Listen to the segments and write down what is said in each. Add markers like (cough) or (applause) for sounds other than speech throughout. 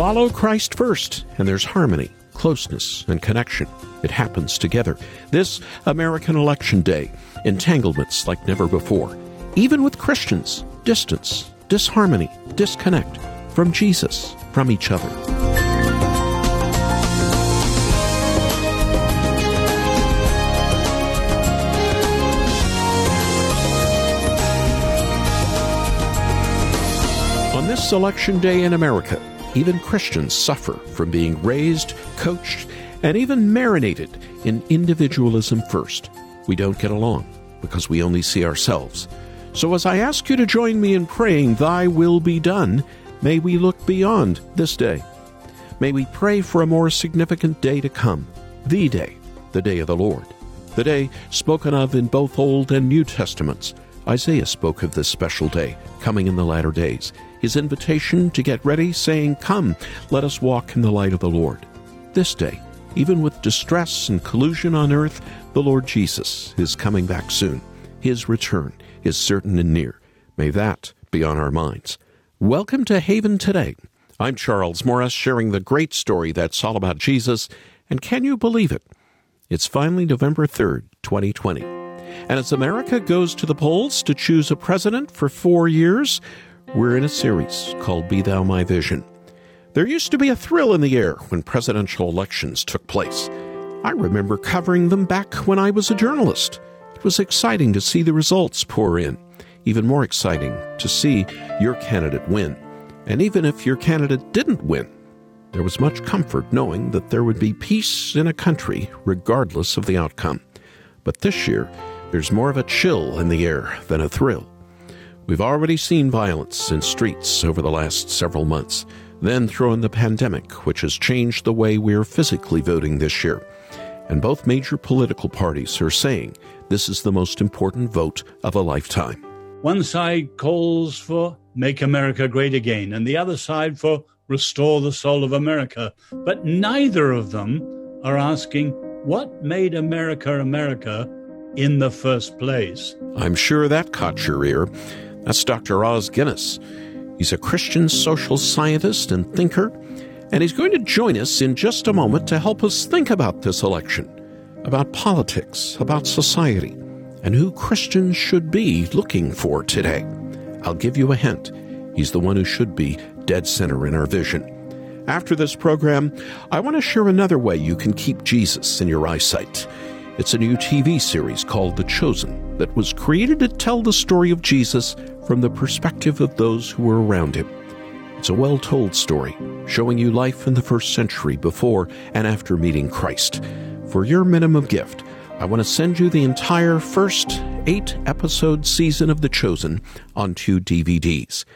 follow Christ first, and there's harmony, closeness, and connection. It happens together. This American election day, entanglements like never before. Even with Christians, distance, disharmony, disconnect from Jesus, from each other. On this election day in America, even Christians suffer from being raised, coached, and even marinated in individualism first. We don't get along because we only see ourselves. So, as I ask you to join me in praying, Thy will be done, may we look beyond this day. May we pray for a more significant day to come, the day, the day of the Lord, the day spoken of in both Old and New Testaments. Isaiah spoke of this special day coming in the latter days. His invitation to get ready, saying, Come, let us walk in the light of the Lord. This day, even with distress and collusion on earth, the Lord Jesus is coming back soon. His return is certain and near. May that be on our minds. Welcome to Haven Today. I'm Charles Morris, sharing the great story that's all about Jesus. And can you believe it? It's finally November 3rd, 2020. And as America goes to the polls to choose a president for four years, we're in a series called Be Thou My Vision. There used to be a thrill in the air when presidential elections took place. I remember covering them back when I was a journalist. It was exciting to see the results pour in. Even more exciting to see your candidate win. And even if your candidate didn't win, there was much comfort knowing that there would be peace in a country regardless of the outcome. But this year, there's more of a chill in the air than a thrill. We've already seen violence in streets over the last several months. Then throw in the pandemic, which has changed the way we're physically voting this year. And both major political parties are saying this is the most important vote of a lifetime. One side calls for make America great again, and the other side for restore the soul of America. But neither of them are asking what made America America in the first place. I'm sure that caught your ear. That's Dr. Os Guinness. He's a Christian social scientist and thinker, and he's going to join us in just a moment to help us think about this election, about politics, about society, and who Christians should be looking for today. I'll give you a hint. He's the one who should be dead center in our vision. After this program, I want to share another way you can keep Jesus in your eyesight. It's a new TV series called The Chosen that was created to tell the story of Jesus from the perspective of those who were around him. It's a well told story, showing you life in the first century before and after meeting Christ. For your minimum gift, I want to send you the entire first eight episode season of The Chosen on two DVDs.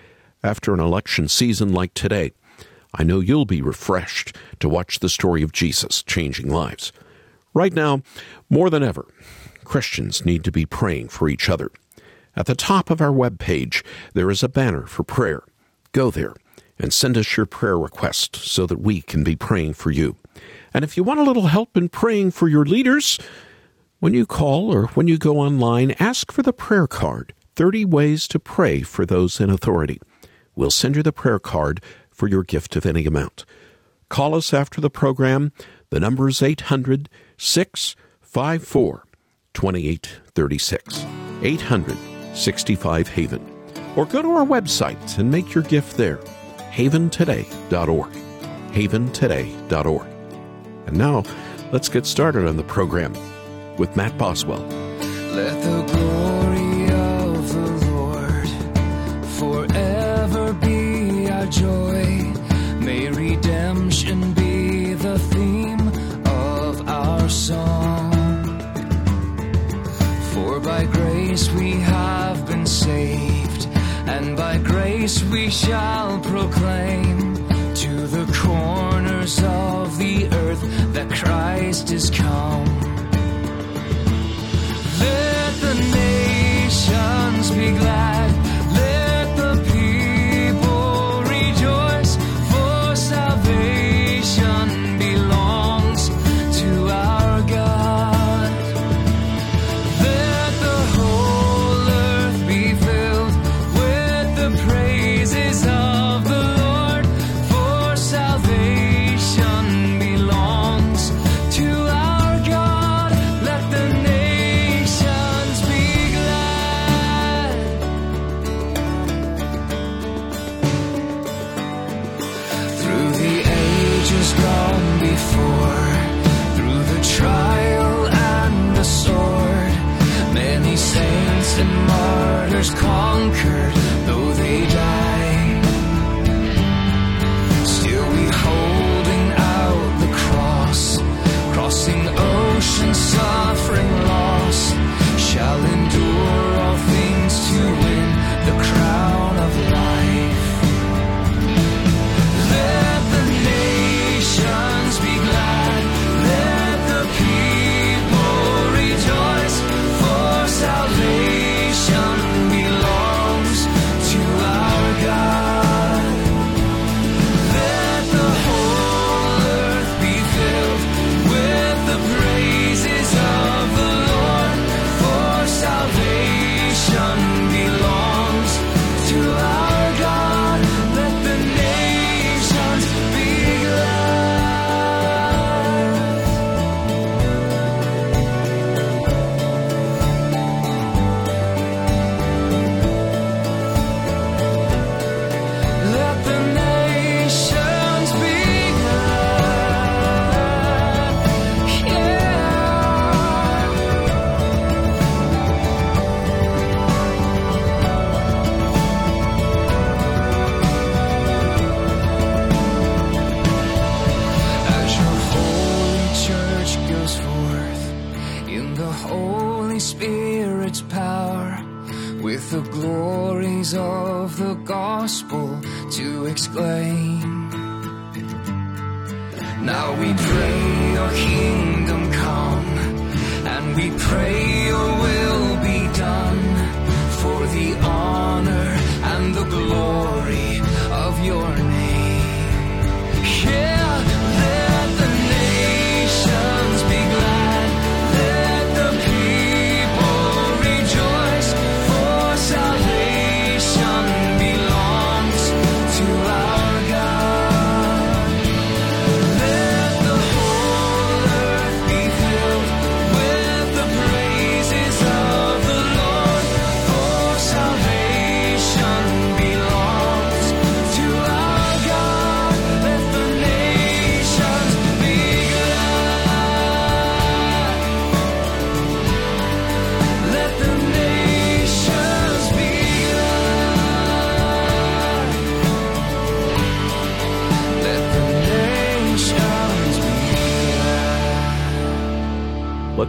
After an election season like today, I know you'll be refreshed to watch the story of Jesus changing lives. Right now, more than ever, Christians need to be praying for each other. At the top of our webpage, there is a banner for prayer. Go there and send us your prayer request so that we can be praying for you. And if you want a little help in praying for your leaders, when you call or when you go online, ask for the prayer card 30 Ways to Pray for Those in Authority. We'll send you the prayer card for your gift of any amount. Call us after the program. The number is 800 654 2836. 800 65 Haven. Or go to our website and make your gift there, haventoday.org. Haventoday.org. And now, let's get started on the program with Matt Boswell. We shall proclaim with the glories of the gospel to exclaim. Now we pray your kingdom come, and we pray your will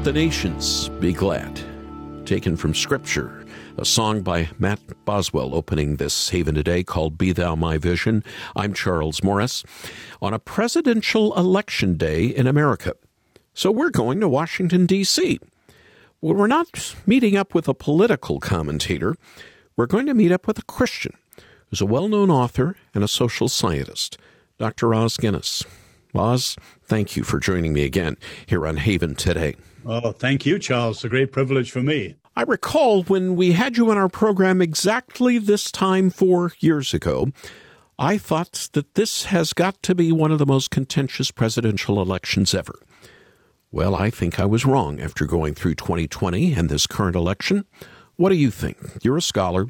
the Nations Be Glad. Taken from Scripture, a song by Matt Boswell opening this Haven today called Be Thou My Vision. I'm Charles Morris. On a presidential election day in America. So we're going to Washington, D.C. Well, we're not meeting up with a political commentator. We're going to meet up with a Christian who's a well known author and a social scientist, Dr. Os Guinness. Os, thank you for joining me again here on Haven today. Oh, thank you, Charles. It's a great privilege for me. I recall when we had you on our program exactly this time four years ago, I thought that this has got to be one of the most contentious presidential elections ever. Well, I think I was wrong after going through 2020 and this current election. What do you think? You're a scholar.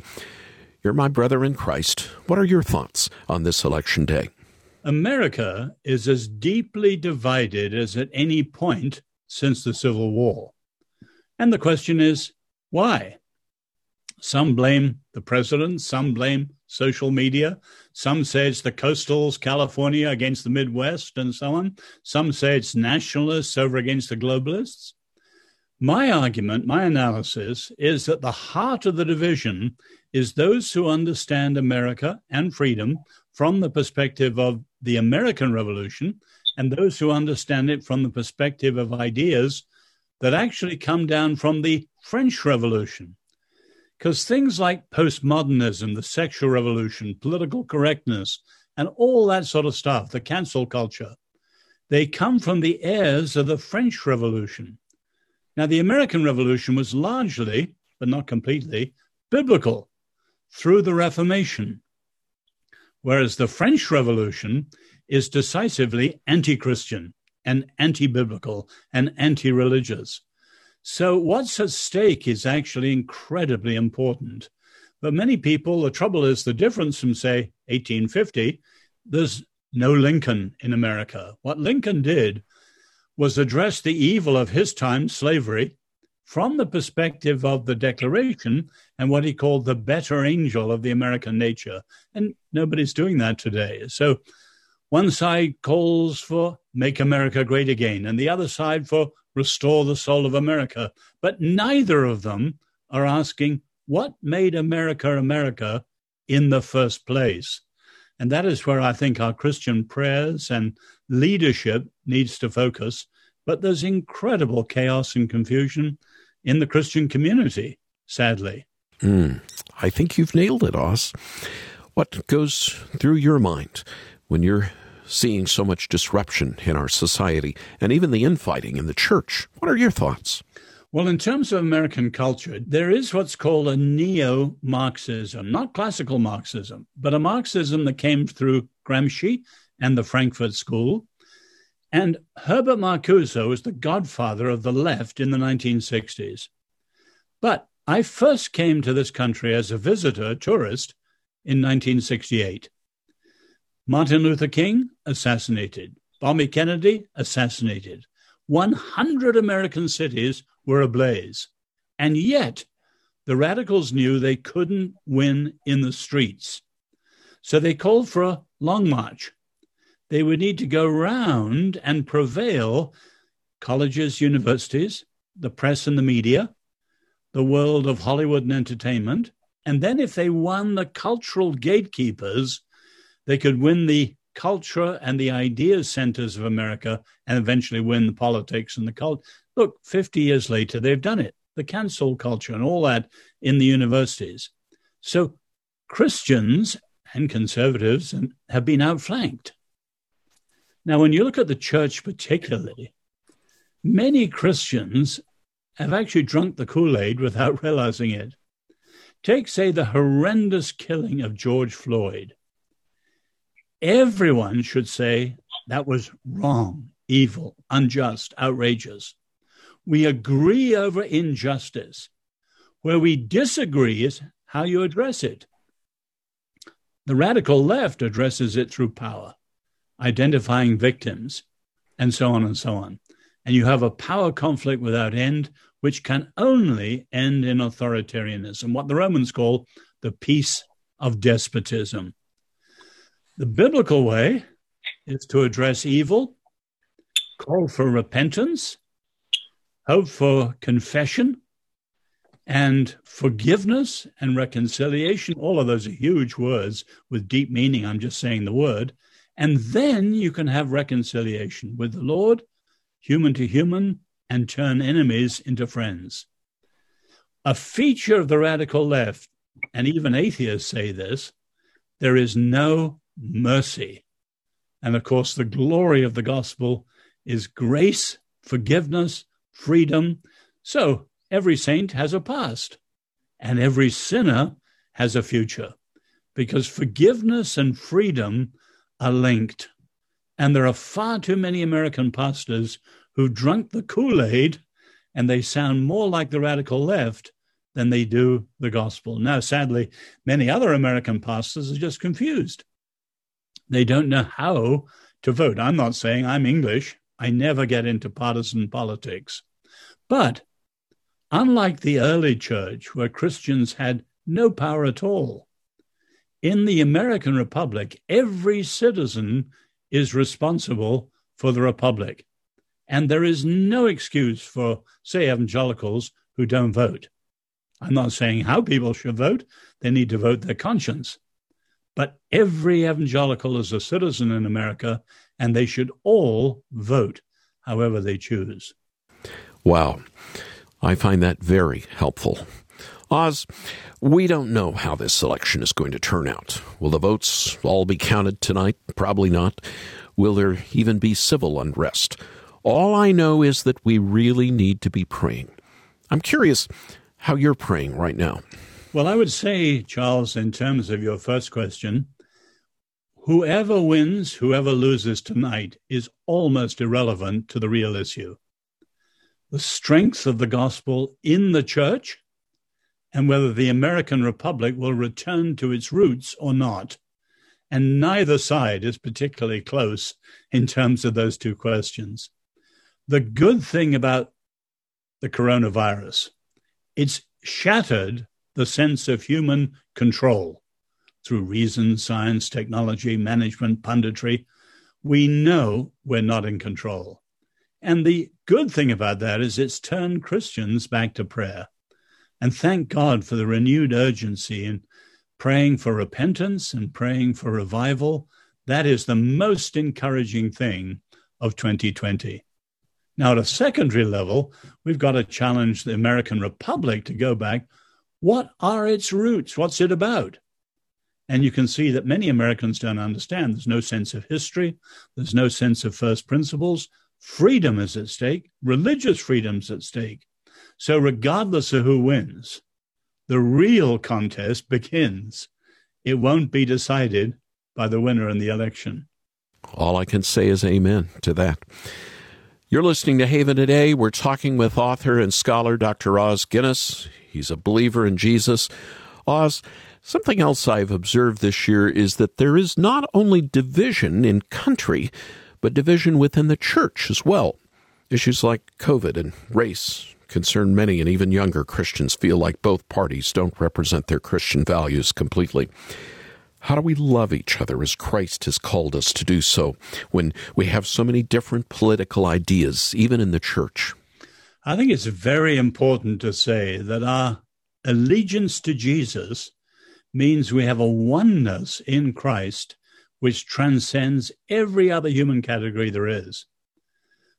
You're my brother in Christ. What are your thoughts on this election day? America is as deeply divided as at any point since the Civil War. And the question is, why? Some blame the president, some blame social media, some say it's the coastals, California against the Midwest, and so on. Some say it's nationalists over against the globalists. My argument, my analysis is that the heart of the division is those who understand America and freedom from the perspective of the American Revolution and those who understand it from the perspective of ideas that actually come down from the French Revolution. Because things like postmodernism, the sexual revolution, political correctness, and all that sort of stuff, the cancel culture, they come from the heirs of the French Revolution. Now, the American Revolution was largely, but not completely, biblical through the Reformation, whereas the French Revolution is decisively anti Christian and anti biblical and anti religious. So, what's at stake is actually incredibly important. But many people, the trouble is the difference from, say, 1850, there's no Lincoln in America. What Lincoln did was address the evil of his time, slavery, from the perspective of the Declaration and what he called the better angel of the American nature. And nobody's doing that today. So one side calls for make America great again, and the other side for restore the soul of America. But neither of them are asking what made America America in the first place. And that is where I think our Christian prayers and leadership needs to focus. But there's incredible chaos and confusion in the Christian community, sadly. Mm, I think you've nailed it, Os. What goes through your mind when you're seeing so much disruption in our society and even the infighting in the church? What are your thoughts? Well, in terms of American culture, there is what's called a neo Marxism, not classical Marxism, but a Marxism that came through Gramsci and the Frankfurt School. And Herbert Marcuse was the godfather of the left in the 1960s. But I first came to this country as a visitor, tourist, in 1968. Martin Luther King assassinated, Bobby Kennedy assassinated. 100 American cities were ablaze. And yet, the radicals knew they couldn't win in the streets. So they called for a long march. They would need to go round and prevail colleges, universities, the press and the media, the world of Hollywood and entertainment. And then, if they won the cultural gatekeepers, they could win the culture and the ideas centers of America and eventually win the politics and the cult. Look, 50 years later, they've done it. The cancel culture and all that in the universities. So Christians and conservatives have been outflanked. Now, when you look at the church particularly, many Christians have actually drunk the Kool Aid without (laughs) realizing it. Take, say, the horrendous killing of George Floyd. Everyone should say that was wrong, evil, unjust, outrageous. We agree over injustice. Where we disagree is how you address it. The radical left addresses it through power, identifying victims, and so on and so on. And you have a power conflict without end, which can only end in authoritarianism, what the Romans call the peace of despotism. The biblical way is to address evil, call for repentance, hope for confession and forgiveness and reconciliation. All of those are huge words with deep meaning. I'm just saying the word. And then you can have reconciliation with the Lord, human to human, and turn enemies into friends. A feature of the radical left, and even atheists say this, there is no mercy. And of course, the glory of the gospel is grace, forgiveness, freedom. So every saint has a past, and every sinner has a future, because forgiveness and freedom are linked. And there are far too many American pastors who drunk the Kool Aid and they sound more like the radical left than they do the gospel. Now, sadly, many other American pastors are just confused. They don't know how to vote. I'm not saying I'm English. I never get into partisan politics. But unlike the early church, where Christians had no power at all, in the American Republic, every citizen is responsible for the Republic. And there is no excuse for, say, evangelicals who don't vote. I'm not saying how people should vote, they need to vote their conscience. But every evangelical is a citizen in America, and they should all vote however they choose. Wow. I find that very helpful. Os, we don't know how this election is going to turn out. Will the votes all be counted tonight? Probably not. Will there even be civil unrest? All I know is that we really need to be praying. I'm curious how you're praying right now. Well, I would say, Charles, in terms of your first question, whoever wins, whoever loses tonight is almost irrelevant to the real issue. The strength of the gospel in the church and whether the American Republic will return to its roots or not. And neither side is particularly close in terms of those two questions. The good thing about the coronavirus, it's shattered the sense of human control through reason, science, technology, management, punditry. We know we're not in control. And the good thing about that is it's turned Christians back to prayer. And thank God for the renewed urgency in praying for repentance and praying for revival. That is the most encouraging thing of 2020. Now, at a secondary level, we've got to challenge the American Republic to go back. What are its roots? What's it about? And you can see that many Americans don't understand. There's no sense of history, there's no sense of first principles. Freedom is at stake, religious freedom's at stake. So, regardless of who wins, the real contest begins. It won't be decided by the winner in the election. All I can say is amen to that. You're listening to Haven Today. We're talking with author and scholar Dr. Os Guinness. He's a believer in Jesus. Os, something else I've observed this year is that there is not only division in country, but division within the church as well. Issues like COVID and race concern many and even younger Christians feel like both parties don't represent their Christian values completely. How do we love each other as Christ has called us to do so when we have so many different political ideas, even in the church? I think it's very important to say that our allegiance to Jesus means we have a oneness in Christ which transcends every other human category there is.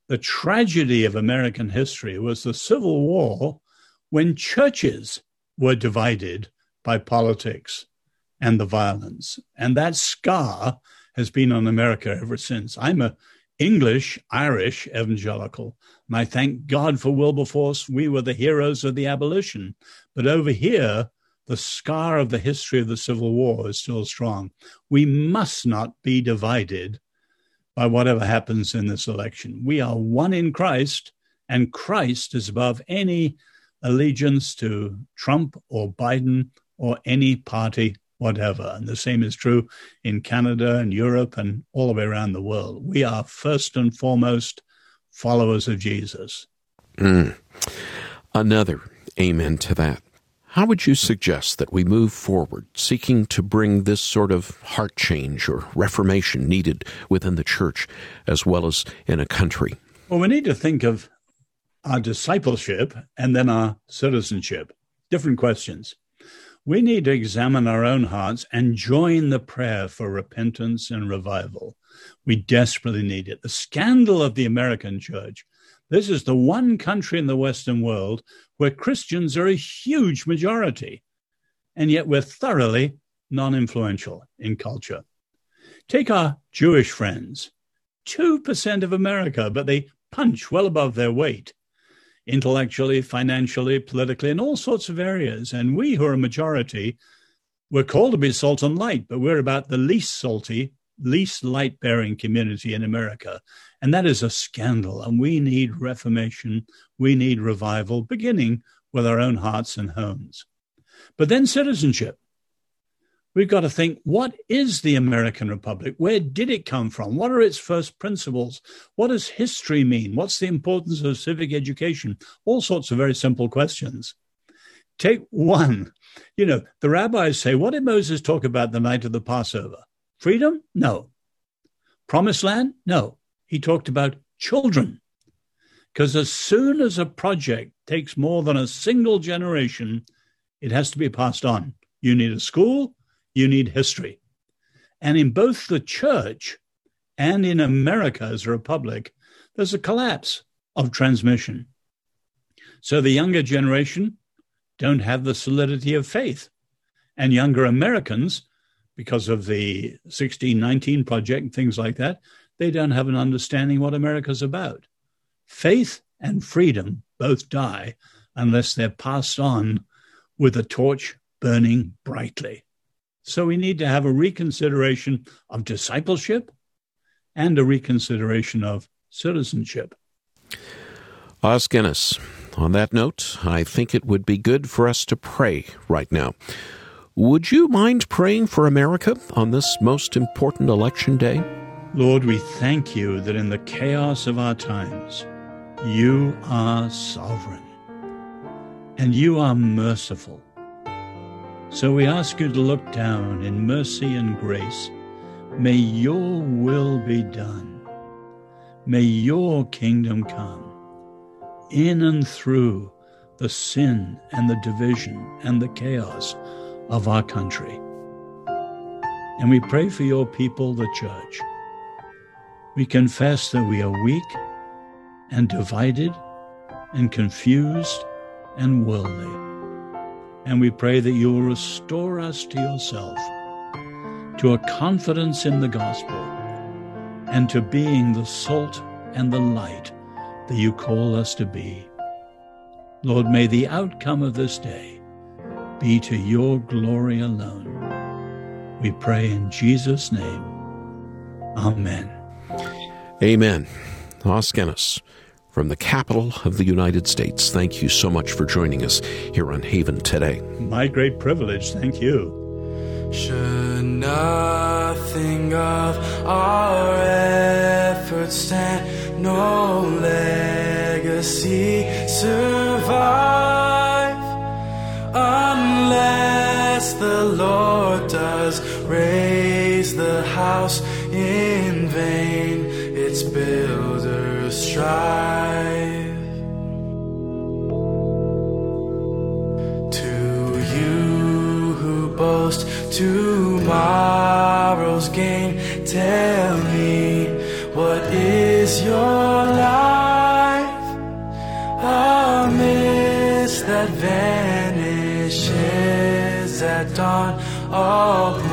The tragedy of American history was the Civil War when churches were divided by politics and the violence. And that scar has been on America ever since. I'm a English Irish evangelical, I thank God for Wilberforce. We were the heroes of the abolition. But over here, the scar of the history of the Civil War is still strong. We must not be divided by whatever happens in this election. We are one in Christ, and Christ is above any allegiance to Trump or Biden or any party whatever. And the same is true in Canada and Europe and all the way around the world. We are first and foremost followers of Jesus. Mm. Another amen to that. How would you suggest that we move forward, seeking to bring this sort of heart change or reformation needed within the church as well as in a country? Well, we need to think of our discipleship and then our citizenship. Different questions. We need to examine our own hearts and join the prayer for repentance and revival. We desperately need it. The scandal of the American church. This is the one country in the Western world where Christians are a huge majority, and yet we're thoroughly non influential in culture. Take our Jewish friends 2% of America, but they punch well above their weight intellectually, financially, politically, in all sorts of areas. And we, who are a majority, we're called to be salt and light, but we're about the least salty, least light bearing community in America. And that is a scandal. And we need reformation. We need revival, beginning with our own hearts and homes. But then citizenship. We've got to think what is the American Republic? Where did it come from? What are its first principles? What does history mean? What's the importance of civic education? All sorts of very simple questions. Take one. You know, the rabbis say, what did Moses talk about the night of the Passover? Freedom? No. Promised land? No. He talked about children. Because as soon as a project takes more than a single generation, it has to be passed on. You need a school, you need history. And in both the church and in America as a republic, there's a collapse of transmission. So the younger generation don't have the solidity of faith. And younger Americans, because of the 1619 project and things like that, they don't have an understanding what America's about. Faith and freedom both die unless they're passed on with a torch burning brightly. So we need to have a reconsideration of discipleship and a reconsideration of citizenship. Os Guinness, on that note, I think it would be good for us to pray right now. Would you mind praying for America on this most important election day? Lord, we thank you that in the chaos of our times, you are sovereign and you are merciful. So we ask you to look down in mercy and grace. May your will be done. May your kingdom come in and through the sin and the division and the chaos of our country. And we pray for your people, the church. We confess that we are weak and divided and confused and worldly. And we pray that you will restore us to yourself, to a confidence in the gospel, and to being the salt and the light that you call us to be. Lord, may the outcome of this day be to your glory alone. We pray in Jesus' name. Amen. Amen. Os Guinness from the capital of the United States. Thank you so much for joining us here on Haven today. My great privilege. Thank you. Should nothing of our efforts stand, no legacy survive unless the Lord does raise the house in vain, its builders strive. To you who boast tomorrow's gain, tell me what is your life? A mist that vanishes at dawn. All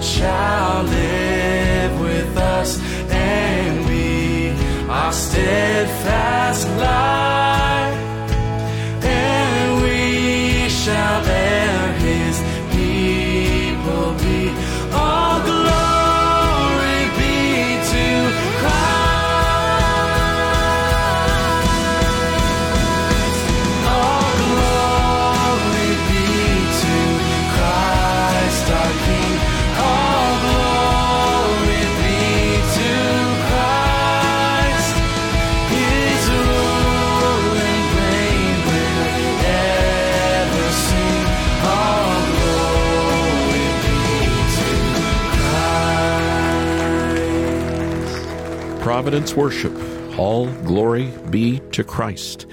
shall live with us Providence Worship. All glory be to Christ.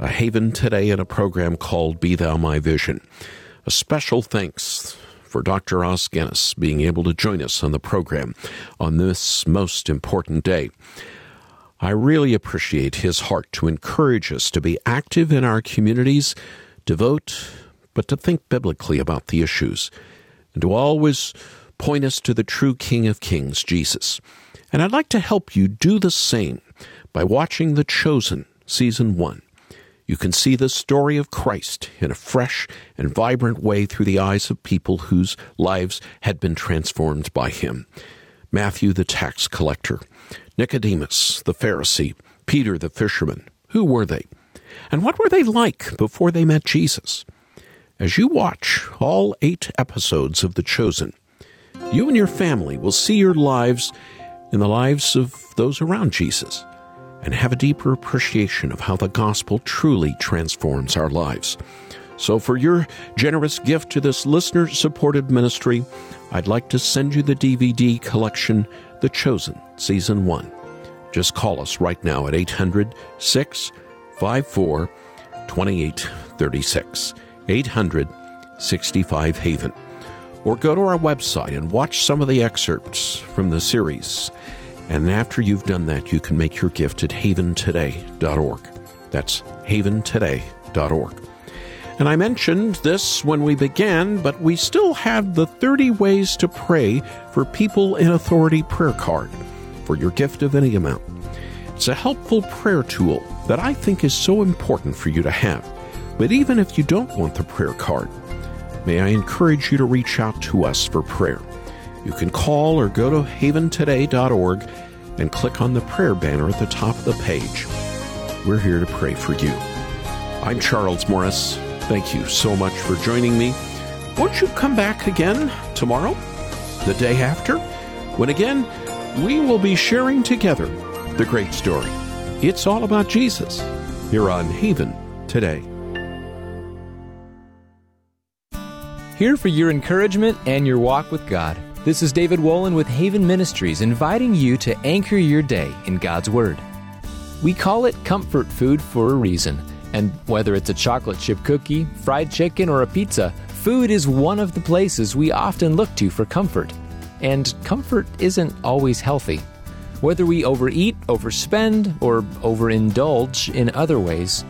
A haven today in a program called Be Thou My Vision. A special thanks for Dr. Os Guinness being able to join us on the program on this most important day. I really appreciate his heart to encourage us to be active in our communities, to vote, but to think biblically about the issues, and to always point us to the true King of Kings, Jesus. And I'd like to help you do the same by watching The Chosen, Season 1. You can see the story of Christ in a fresh and vibrant way through the eyes of people whose lives had been transformed by him. Matthew the tax collector, Nicodemus the Pharisee, Peter the fisherman. Who were they? And what were they like before they met Jesus? As you watch all eight episodes of The Chosen, you and your family will see your lives in the lives of those around Jesus and have a deeper appreciation of how the gospel truly transforms our lives. So, for your generous gift to this listener supported ministry, I'd like to send you the DVD collection, The Chosen, Season 1. Just call us right now at 800 654 2836. 800 65 Haven. Or go to our website and watch some of the excerpts from the series. And after you've done that, you can make your gift at haventoday.org. That's haventoday.org. And I mentioned this when we began, but we still have the 30 ways to pray for people in authority prayer card for your gift of any amount. It's a helpful prayer tool that I think is so important for you to have. But even if you don't want the prayer card, may I encourage you to reach out to us for prayer. You can call or go to haventoday.org and click on the prayer banner at the top of the page. We're here to pray for you. I'm Charles Morris. Thank you so much for joining me. Won't you come back again tomorrow, the day after, when again we will be sharing together the great story. It's all about Jesus here on Haven today. Here for your encouragement and your walk with God. This is David Wolin with Haven Ministries inviting you to anchor your day in God's Word. We call it comfort food for a reason. And whether it's a chocolate chip cookie, fried chicken, or a pizza, food is one of the places we often look to for comfort. And comfort isn't always healthy. Whether we overeat, overspend, or overindulge in other ways,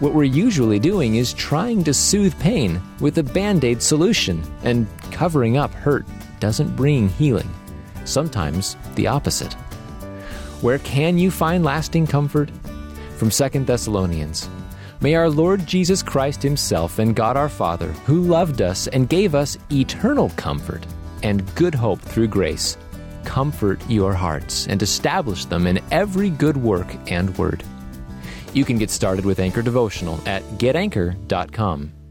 what we're usually doing is trying to soothe pain with a band aid solution, and covering up hurt doesn't bring healing. Sometimes the opposite. Where can you find lasting comfort? From 2 Thessalonians. May our Lord Jesus Christ Himself and God our Father, who loved us and gave us eternal comfort and good hope through grace, comfort your hearts and establish them in every good work and word. You can get started with Anchor Devotional at getanchor.com.